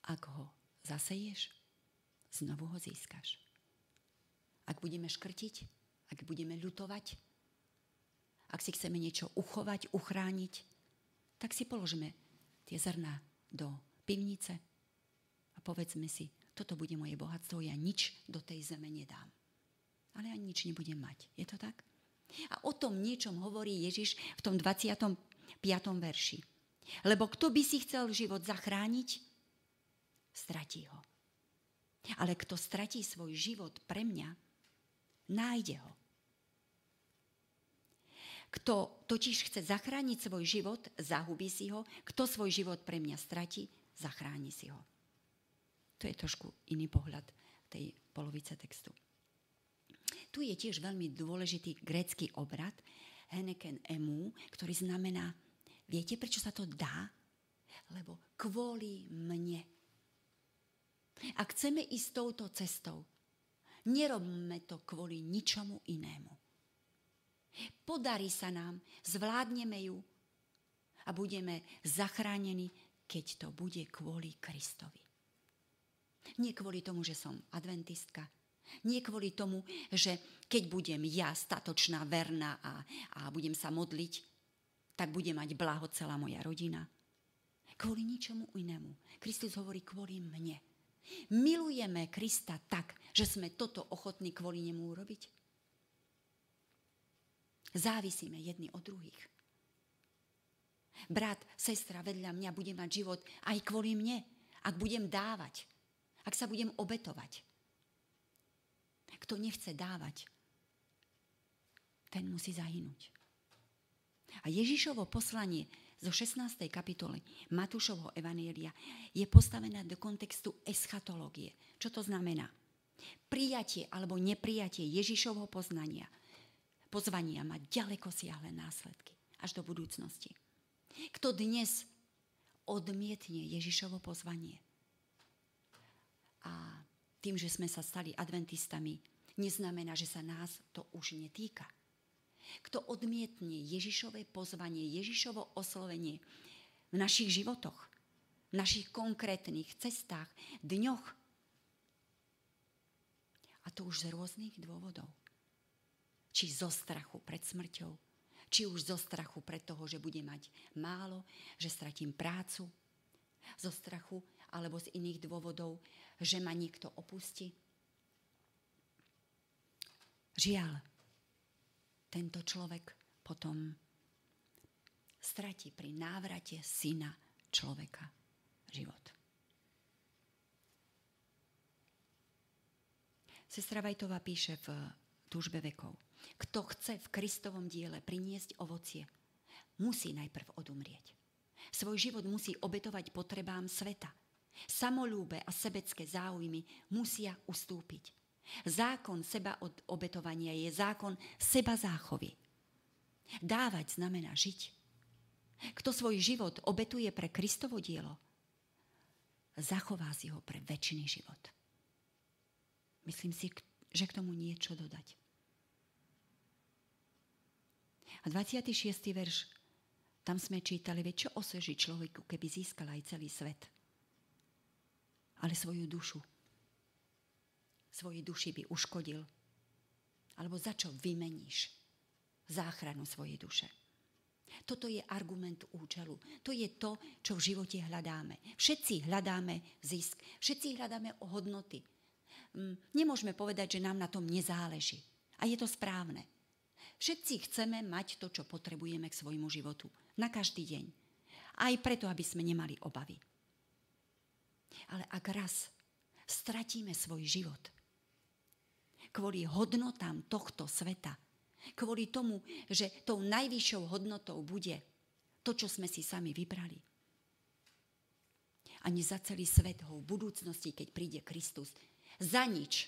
Ak ho zaseješ, znovu ho získaš. Ak budeme škrtiť, ak budeme ľutovať, ak si chceme niečo uchovať, uchrániť, tak si položme tie zrná do pivnice a povedzme si, toto bude moje bohatstvo, ja nič do tej zeme nedám. Ale ja nič nebudem mať. Je to tak? A o tom niečom hovorí Ježiš v tom 25. verši. Lebo kto by si chcel život zachrániť, stratí ho. Ale kto stratí svoj život pre mňa, nájde ho. Kto totiž chce zachrániť svoj život, zahubí si ho. Kto svoj život pre mňa stratí, zachráni si ho. To je trošku iný pohľad tej polovice textu. Tu je tiež veľmi dôležitý grécky obrad, Heneken emu, ktorý znamená, viete, prečo sa to dá? Lebo kvôli mne ak chceme ísť touto cestou, nerobme to kvôli ničomu inému. Podarí sa nám, zvládneme ju a budeme zachránení, keď to bude kvôli Kristovi. Nie kvôli tomu, že som adventistka, nie kvôli tomu, že keď budem ja statočná, verná a, a budem sa modliť, tak bude mať blaho celá moja rodina. Kvôli ničomu inému. Kristus hovorí kvôli mne. Milujeme Krista tak, že sme toto ochotní kvôli nemu urobiť? Závisíme jedni od druhých. Brat, sestra vedľa mňa bude mať život aj kvôli mne, ak budem dávať, ak sa budem obetovať. Kto nechce dávať, ten musí zahynúť. A Ježišovo poslanie zo 16. kapitoly Matúšovho Evanielia je postavená do kontextu eschatológie. Čo to znamená? Prijatie alebo neprijatie Ježišovho poznania, pozvania má ďaleko siahle následky až do budúcnosti. Kto dnes odmietne Ježišovo pozvanie a tým, že sme sa stali adventistami, neznamená, že sa nás to už netýka. Kto odmietne Ježišové pozvanie, Ježišovo oslovenie, v našich životoch, v našich konkrétnych cestách, dňoch. A to už z rôznych dôvodov. Či zo strachu pred smrťou, či už zo strachu pred toho, že bude mať málo, že stratím prácu, zo strachu alebo z iných dôvodov, že ma niekto opustí. Žiaľ, tento človek potom stratí pri návrate syna človeka život. Sestra Vajtová píše v túžbe vekov. Kto chce v Kristovom diele priniesť ovocie, musí najprv odumrieť. Svoj život musí obetovať potrebám sveta. Samolúbe a sebecké záujmy musia ustúpiť. Zákon seba od obetovania je zákon seba záchovy. Dávať znamená žiť. Kto svoj život obetuje pre Kristovo dielo, zachová si ho pre väčší život. Myslím si, že k tomu niečo dodať. A 26. verš, tam sme čítali, veď čo oseží človeku, keby získal aj celý svet, ale svoju dušu svojej duši by uškodil? Alebo za čo vymeníš záchranu svojej duše? Toto je argument účelu. To je to, čo v živote hľadáme. Všetci hľadáme zisk. Všetci hľadáme hodnoty. Mm, nemôžeme povedať, že nám na tom nezáleží. A je to správne. Všetci chceme mať to, čo potrebujeme k svojmu životu. Na každý deň. Aj preto, aby sme nemali obavy. Ale ak raz stratíme svoj život, kvôli hodnotám tohto sveta. Kvôli tomu, že tou najvyššou hodnotou bude to, čo sme si sami vybrali. Ani za celý svet ho v budúcnosti, keď príde Kristus, za nič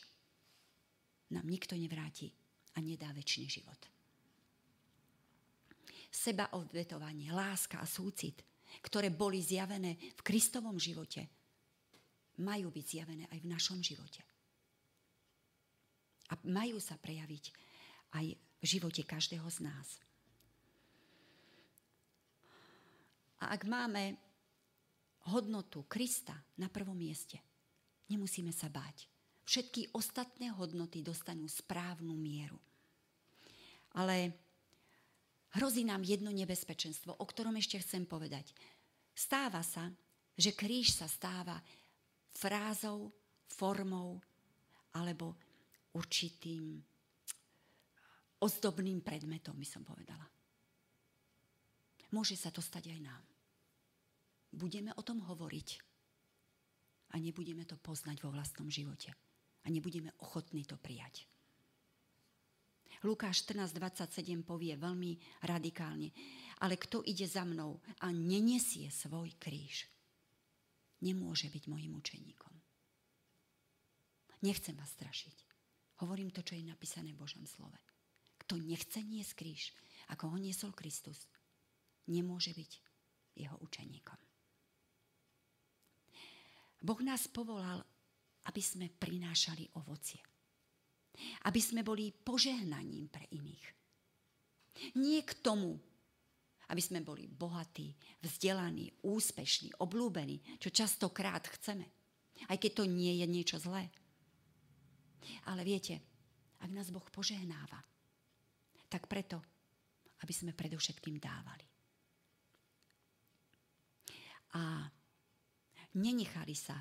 nám nikto nevráti a nedá väčší život. Seba odvetovanie, láska a súcit, ktoré boli zjavené v Kristovom živote, majú byť zjavené aj v našom živote a majú sa prejaviť aj v živote každého z nás. A ak máme hodnotu Krista na prvom mieste, nemusíme sa báť. Všetky ostatné hodnoty dostanú správnu mieru. Ale hrozí nám jedno nebezpečenstvo, o ktorom ešte chcem povedať. Stáva sa, že kríž sa stáva frázou, formou alebo určitým ozdobným predmetom, by som povedala. Môže sa to stať aj nám. Budeme o tom hovoriť a nebudeme to poznať vo vlastnom živote. A nebudeme ochotní to prijať. Lukáš 14.27 povie veľmi radikálne, ale kto ide za mnou a nenesie svoj kríž, nemôže byť mojim učeníkom. Nechcem vás strašiť. Hovorím to, čo je napísané v Božom slove. Kto nechce niesť kríž, ako ho niesol Kristus, nemôže byť jeho učeníkom. Boh nás povolal, aby sme prinášali ovocie. Aby sme boli požehnaním pre iných. Nie k tomu, aby sme boli bohatí, vzdelaní, úspešní, oblúbení, čo častokrát chceme. Aj keď to nie je niečo zlé. Ale viete, ak nás Boh požehnáva, tak preto, aby sme predovšetkým dávali. A nenechali sa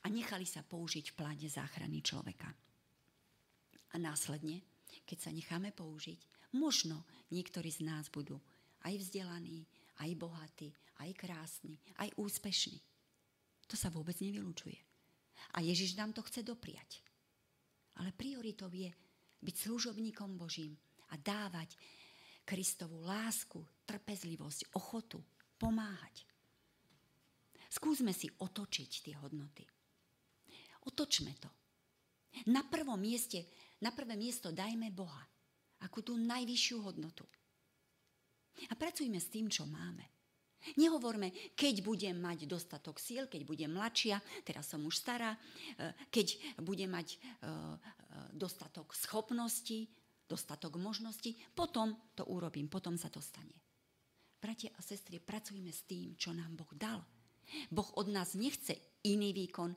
a nechali sa použiť v pláne záchrany človeka. A následne, keď sa necháme použiť, možno niektorí z nás budú aj vzdelaní, aj bohatí, aj krásni, aj úspešní. To sa vôbec nevylučuje. A Ježiš nám to chce dopriať. Ale prioritou je byť služobníkom Božím a dávať Kristovú lásku, trpezlivosť, ochotu, pomáhať. Skúsme si otočiť tie hodnoty. Otočme to. Na prvom mieste, na prvé miesto dajme Boha ako tú najvyššiu hodnotu. A pracujme s tým, čo máme. Nehovorme, keď budem mať dostatok síl, keď budem mladšia, teraz som už stará, e, keď budem mať e, e, dostatok schopností, dostatok možností, potom to urobím, potom sa to stane. Bratia a sestry, pracujme s tým, čo nám Boh dal. Boh od nás nechce iný výkon,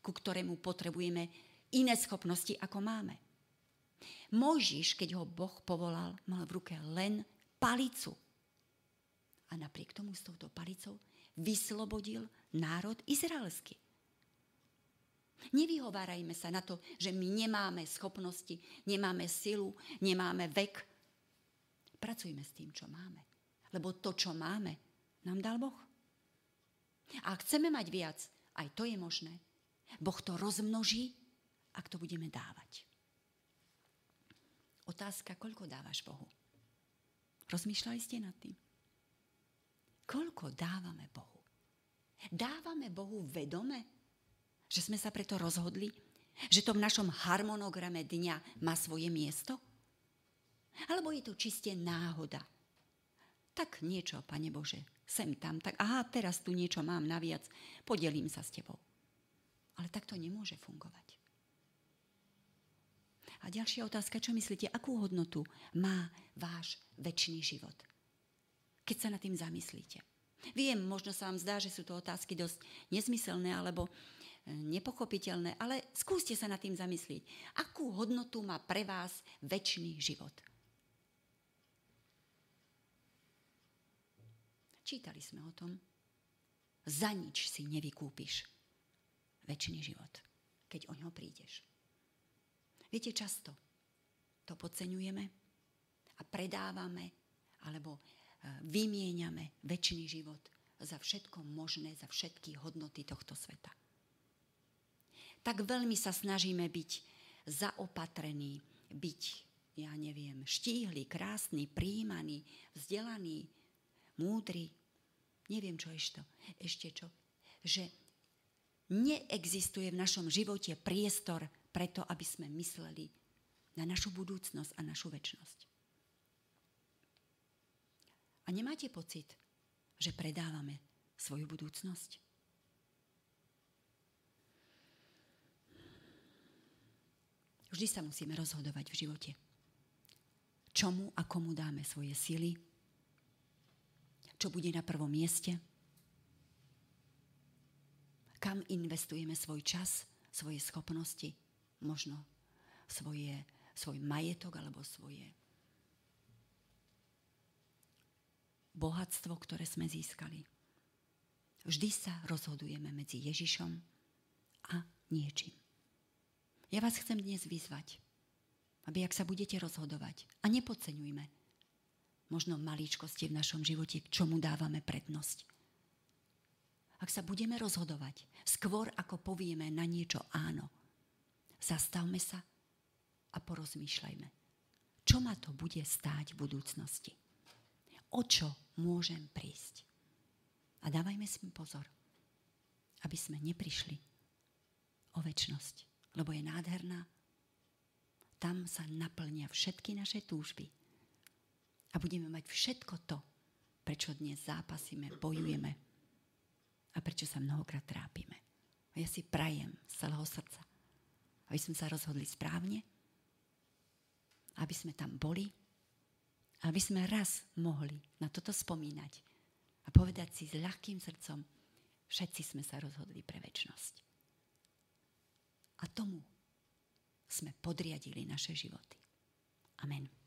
ku ktorému potrebujeme iné schopnosti, ako máme. Mojžiš, keď ho Boh povolal, mal v ruke len palicu. A napriek tomu s touto palicou vyslobodil národ izraelský. Nevyhovárajme sa na to, že my nemáme schopnosti, nemáme silu, nemáme vek. Pracujme s tým, čo máme. Lebo to, čo máme, nám dal Boh. A ak chceme mať viac, aj to je možné. Boh to rozmnoží, ak to budeme dávať. Otázka, koľko dávaš Bohu? Rozmýšľali ste nad tým? Koľko dávame Bohu? Dávame Bohu vedome, že sme sa preto rozhodli, že to v našom harmonograme dňa má svoje miesto? Alebo je to čiste náhoda, tak niečo, Pane Bože, sem tam, tak aha, teraz tu niečo mám naviac, podelím sa s Tebou. Ale tak to nemôže fungovať. A ďalšia otázka, čo myslíte, akú hodnotu má váš väčší život? Keď sa nad tým zamyslíte. Viem, možno sa vám zdá, že sú to otázky dosť nezmyselné alebo e, nepochopiteľné, ale skúste sa nad tým zamyslieť. Akú hodnotu má pre vás väčší život? Čítali sme o tom. Za nič si nevykúpiš väčší život, keď o ňo prídeš. Viete, často to podceňujeme a predávame alebo e, vymieňame väčší život za všetko možné, za všetky hodnoty tohto sveta. Tak veľmi sa snažíme byť zaopatrení, byť, ja neviem, štíhli, krásny, príjmaný, vzdelaný, múdry, neviem čo ešte, ešte čo, že neexistuje v našom živote priestor preto, aby sme mysleli na našu budúcnosť a našu väčnosť. A nemáte pocit, že predávame svoju budúcnosť? Vždy sa musíme rozhodovať v živote. Čomu a komu dáme svoje sily, čo bude na prvom mieste, kam investujeme svoj čas, svoje schopnosti, možno svoje, svoj majetok alebo svoje bohatstvo, ktoré sme získali. Vždy sa rozhodujeme medzi Ježišom a niečím. Ja vás chcem dnes vyzvať, aby ak sa budete rozhodovať, a nepodceňujme, možno maličkosti v našom živote, k čomu dávame prednosť. Ak sa budeme rozhodovať, skôr ako povieme na niečo áno, zastavme sa a porozmýšľajme, čo ma to bude stáť v budúcnosti. O čo môžem prísť. A dávajme si pozor, aby sme neprišli o väčnosť, lebo je nádherná. Tam sa naplnia všetky naše túžby a budeme mať všetko to, prečo dnes zápasíme, bojujeme a prečo sa mnohokrát trápime. A ja si prajem z celého srdca, aby sme sa rozhodli správne, aby sme tam boli, aby sme raz mohli na toto spomínať a povedať si s ľahkým srdcom, všetci sme sa rozhodli pre väčnosť. A tomu sme podriadili naše životy. Amen.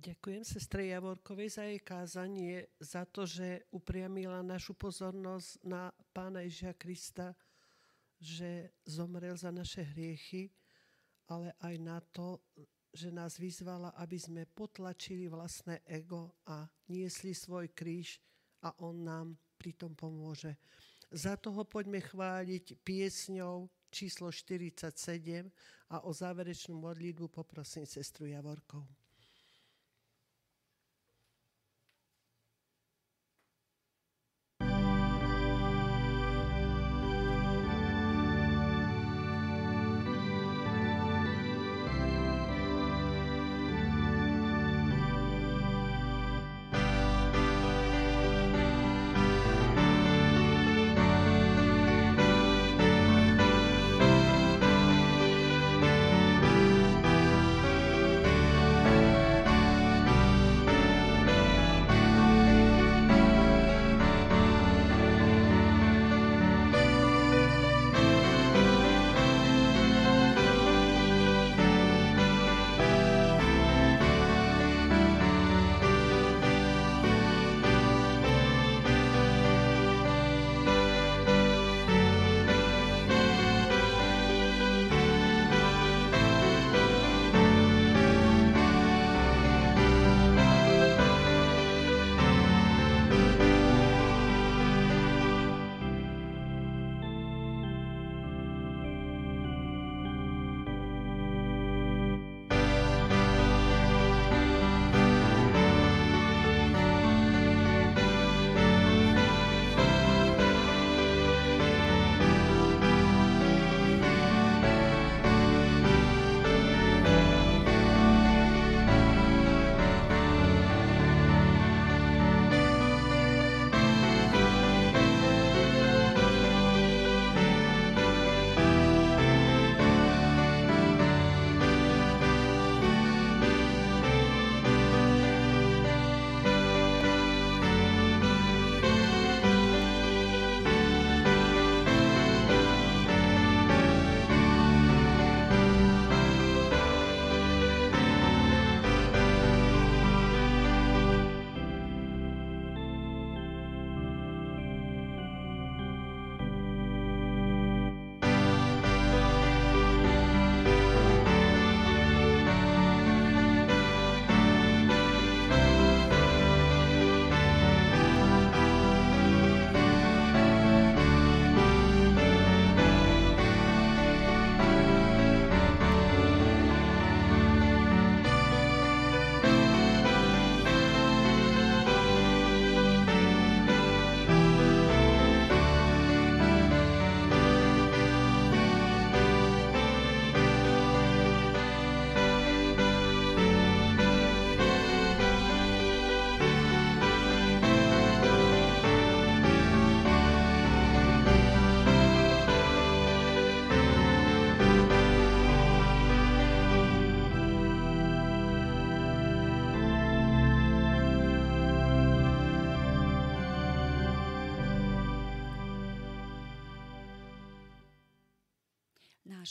Ďakujem sestre Javorkovej za jej kázanie, za to, že upriamila našu pozornosť na Pána Ježia Krista, že zomrel za naše hriechy, ale aj na to, že nás vyzvala, aby sme potlačili vlastné ego a niesli svoj kríž a On nám pritom pomôže. Za toho poďme chváliť piesňou číslo 47 a o záverečnú modlitbu poprosím sestru Javorkovú.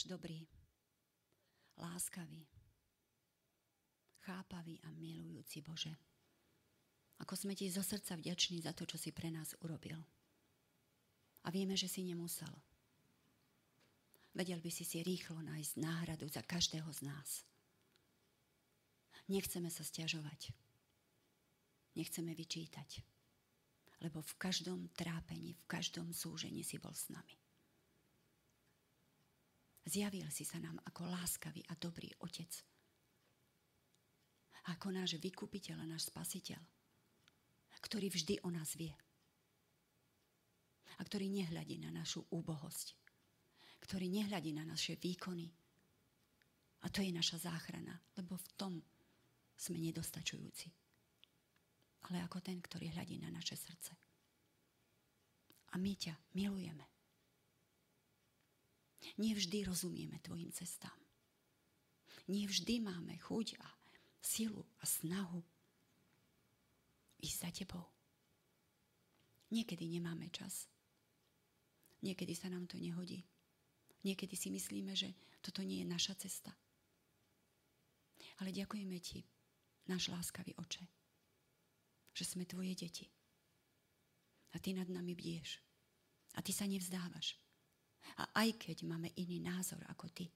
Náš dobrý, láskavý, chápavý a milujúci Bože. Ako sme ti zo srdca vďační za to, čo si pre nás urobil. A vieme, že si nemusel. Vedel by si si rýchlo nájsť náhradu za každého z nás. Nechceme sa stiažovať. Nechceme vyčítať. Lebo v každom trápení, v každom súžení si bol s nami. Zjavil si sa nám ako láskavý a dobrý otec. Ako náš vykupiteľ a náš spasiteľ, ktorý vždy o nás vie. A ktorý nehľadí na našu úbohosť. Ktorý nehľadí na naše výkony. A to je naša záchrana, lebo v tom sme nedostačujúci. Ale ako ten, ktorý hľadí na naše srdce. A my ťa milujeme. Nevždy rozumieme tvojim cestám. Nevždy máme chuť a silu a snahu ísť za tebou. Niekedy nemáme čas. Niekedy sa nám to nehodí. Niekedy si myslíme, že toto nie je naša cesta. Ale ďakujeme ti, náš láskavý oče, že sme tvoje deti. A ty nad nami bdieš. A ty sa nevzdávaš. A aj keď máme iný názor ako ty,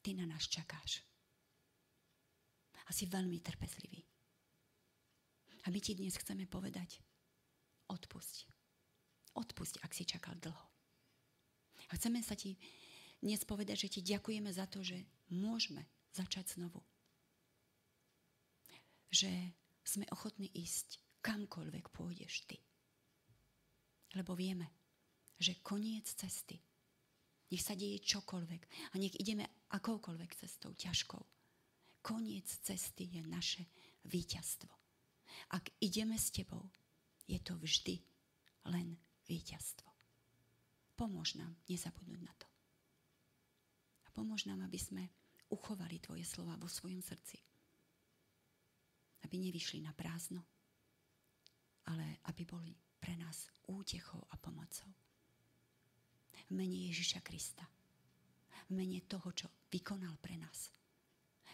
ty na nás čakáš. A si veľmi trpezlivý. A my ti dnes chceme povedať, odpusť. Odpusť, ak si čakal dlho. A chceme sa ti dnes povedať, že ti ďakujeme za to, že môžeme začať znovu. Že sme ochotní ísť kamkoľvek pôjdeš ty. Lebo vieme, že koniec cesty, nech sa deje čokoľvek a nech ideme akoukoľvek cestou, ťažkou. Koniec cesty je naše víťazstvo. Ak ideme s tebou, je to vždy len víťazstvo. Pomôž nám nezabudnúť na to. A pomôž nám, aby sme uchovali tvoje slova vo svojom srdci. Aby nevyšli na prázdno, ale aby boli pre nás útechou a pomocou v mene Ježiša Krista. V mene toho, čo vykonal pre nás.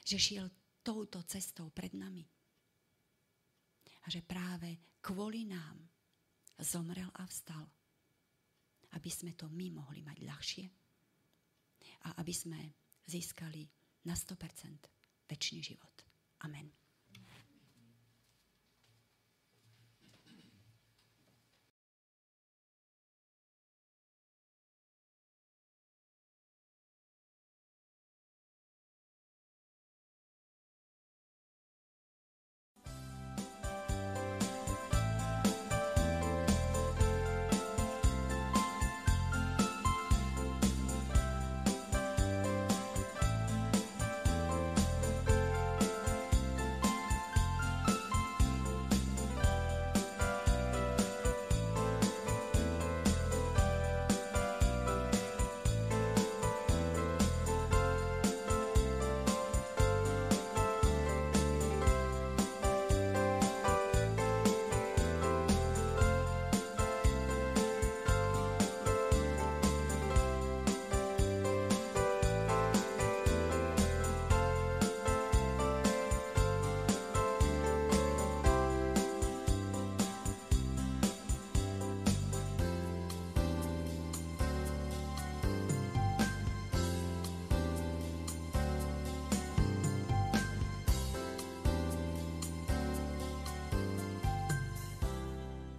Že šiel touto cestou pred nami. A že práve kvôli nám zomrel a vstal. Aby sme to my mohli mať ľahšie. A aby sme získali na 100% väčší život. Amen.